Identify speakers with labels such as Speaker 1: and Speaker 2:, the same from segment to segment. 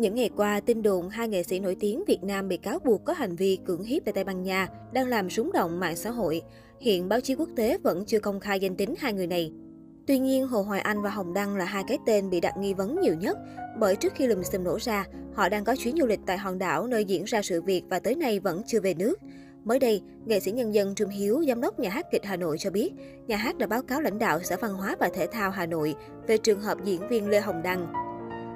Speaker 1: Những ngày qua, tin đồn hai nghệ sĩ nổi tiếng Việt Nam bị cáo buộc có hành vi cưỡng hiếp tại Tây Ban Nha đang làm rúng động mạng xã hội. Hiện báo chí quốc tế vẫn chưa công khai danh tính hai người này. Tuy nhiên, Hồ Hoài Anh và Hồng Đăng là hai cái tên bị đặt nghi vấn nhiều nhất, bởi trước khi lùm xùm nổ ra, họ đang có chuyến du lịch tại hòn đảo nơi diễn ra sự việc và tới nay vẫn chưa về nước. Mới đây, nghệ sĩ nhân dân Trung Hiếu, giám đốc nhà hát kịch Hà Nội cho biết, nhà hát đã báo cáo lãnh đạo Sở Văn hóa và Thể thao Hà Nội về trường hợp diễn viên Lê Hồng Đăng.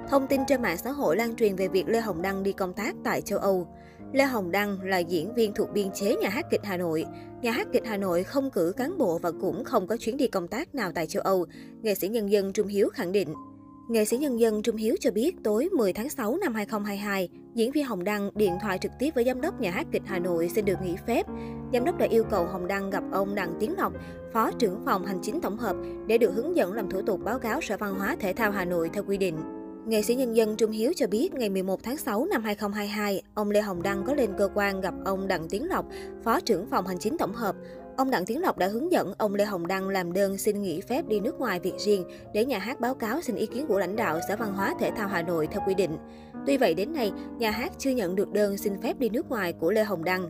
Speaker 1: Thông tin trên mạng xã hội lan truyền về việc Lê Hồng Đăng đi công tác tại châu Âu. Lê Hồng Đăng là diễn viên thuộc biên chế nhà hát kịch Hà Nội. Nhà hát kịch Hà Nội không cử cán bộ và cũng không có chuyến đi công tác nào tại châu Âu, nghệ sĩ nhân dân Trung Hiếu khẳng định. Nghệ sĩ nhân dân Trung Hiếu cho biết tối 10 tháng 6 năm 2022, diễn viên Hồng Đăng điện thoại trực tiếp với giám đốc nhà hát kịch Hà Nội xin được nghỉ phép. Giám đốc đã yêu cầu Hồng Đăng gặp ông Đặng Tiến Ngọc, Phó trưởng phòng hành chính tổng hợp để được hướng dẫn làm thủ tục báo cáo Sở Văn hóa Thể thao Hà Nội theo quy định. Nghệ sĩ nhân dân Trung Hiếu cho biết ngày 11 tháng 6 năm 2022, ông Lê Hồng Đăng có lên cơ quan gặp ông Đặng Tiến Lộc, Phó trưởng phòng hành chính tổng hợp. Ông Đặng Tiến Lộc đã hướng dẫn ông Lê Hồng Đăng làm đơn xin nghỉ phép đi nước ngoài việc riêng để nhà hát báo cáo xin ý kiến của lãnh đạo Sở Văn hóa Thể thao Hà Nội theo quy định. Tuy vậy đến nay, nhà hát chưa nhận được đơn xin phép đi nước ngoài của Lê Hồng Đăng.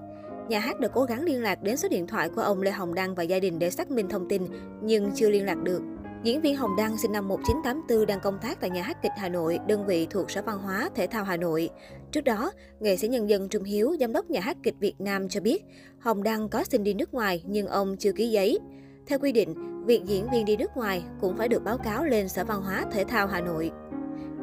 Speaker 1: Nhà hát đã cố gắng liên lạc đến số điện thoại của ông Lê Hồng Đăng và gia đình để xác minh thông tin, nhưng chưa liên lạc được. Diễn viên Hồng Đăng sinh năm 1984 đang công tác tại nhà hát kịch Hà Nội, đơn vị thuộc Sở Văn hóa Thể thao Hà Nội. Trước đó, nghệ sĩ nhân dân Trung Hiếu, giám đốc nhà hát kịch Việt Nam cho biết, Hồng Đăng có xin đi nước ngoài nhưng ông chưa ký giấy. Theo quy định, việc diễn viên đi nước ngoài cũng phải được báo cáo lên Sở Văn hóa Thể thao Hà Nội.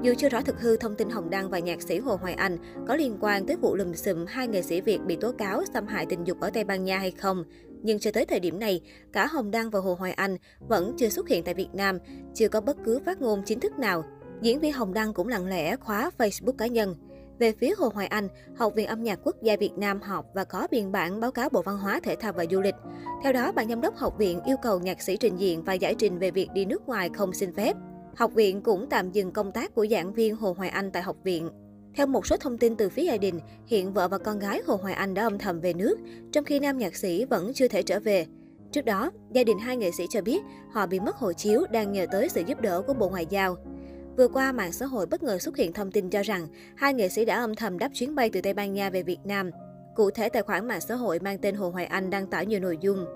Speaker 1: Dù chưa rõ thực hư thông tin Hồng Đăng và nhạc sĩ Hồ Hoài Anh có liên quan tới vụ lùm xùm hai nghệ sĩ Việt bị tố cáo xâm hại tình dục ở Tây Ban Nha hay không, nhưng cho tới thời điểm này, cả Hồng Đăng và Hồ Hoài Anh vẫn chưa xuất hiện tại Việt Nam, chưa có bất cứ phát ngôn chính thức nào. Diễn viên Hồng Đăng cũng lặng lẽ khóa Facebook cá nhân. Về phía Hồ Hoài Anh, Học viện âm nhạc quốc gia Việt Nam họp và có biên bản báo cáo Bộ Văn hóa, Thể thao và Du lịch. Theo đó, ban giám đốc học viện yêu cầu nhạc sĩ trình diện và giải trình về việc đi nước ngoài không xin phép. Học viện cũng tạm dừng công tác của giảng viên Hồ Hoài Anh tại học viện. Theo một số thông tin từ phía gia đình, hiện vợ và con gái Hồ Hoài Anh đã âm thầm về nước, trong khi nam nhạc sĩ vẫn chưa thể trở về. Trước đó, gia đình hai nghệ sĩ cho biết họ bị mất hộ chiếu đang nhờ tới sự giúp đỡ của Bộ Ngoại giao. Vừa qua, mạng xã hội bất ngờ xuất hiện thông tin cho rằng hai nghệ sĩ đã âm thầm đáp chuyến bay từ Tây Ban Nha về Việt Nam. Cụ thể, tài khoản mạng xã hội mang tên Hồ Hoài Anh đăng tải nhiều nội dung.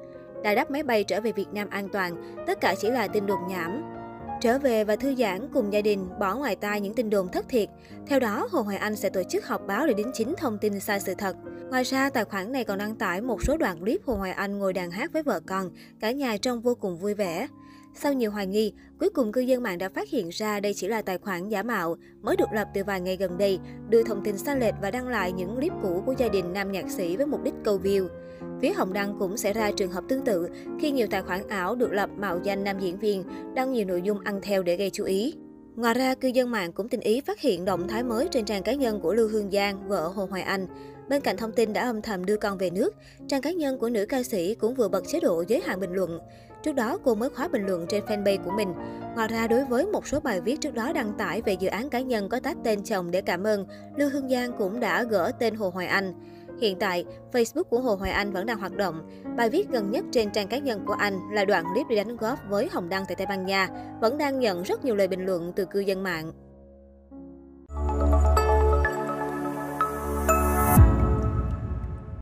Speaker 1: Đã đáp máy bay trở về Việt Nam an toàn, tất cả chỉ là tin đồn nhảm, Trở về và thư giãn cùng gia đình, bỏ ngoài tai những tin đồn thất thiệt. Theo đó, Hồ Hoài Anh sẽ tổ chức họp báo để đính chính thông tin sai sự thật. Ngoài ra, tài khoản này còn đăng tải một số đoạn clip Hồ Hoài Anh ngồi đàn hát với vợ con, cả nhà trông vô cùng vui vẻ. Sau nhiều hoài nghi, cuối cùng cư dân mạng đã phát hiện ra đây chỉ là tài khoản giả mạo, mới được lập từ vài ngày gần đây, đưa thông tin sai lệch và đăng lại những clip cũ của gia đình nam nhạc sĩ với mục đích câu view. Phía Hồng Đăng cũng xảy ra trường hợp tương tự khi nhiều tài khoản ảo được lập mạo danh nam diễn viên đăng nhiều nội dung ăn theo để gây chú ý. Ngoài ra, cư dân mạng cũng tình ý phát hiện động thái mới trên trang cá nhân của Lưu Hương Giang, vợ Hồ Hoài Anh. Bên cạnh thông tin đã âm thầm đưa con về nước, trang cá nhân của nữ ca sĩ cũng vừa bật chế độ giới hạn bình luận. Trước đó, cô mới khóa bình luận trên fanpage của mình. Ngoài ra, đối với một số bài viết trước đó đăng tải về dự án cá nhân có tác tên chồng để cảm ơn, Lưu Hương Giang cũng đã gỡ tên Hồ Hoài Anh. Hiện tại, Facebook của Hồ Hoài Anh vẫn đang hoạt động. Bài viết gần nhất trên trang cá nhân của anh là đoạn clip đi đánh góp với Hồng Đăng tại Tây Ban Nha, vẫn đang nhận rất nhiều lời bình luận từ cư dân mạng.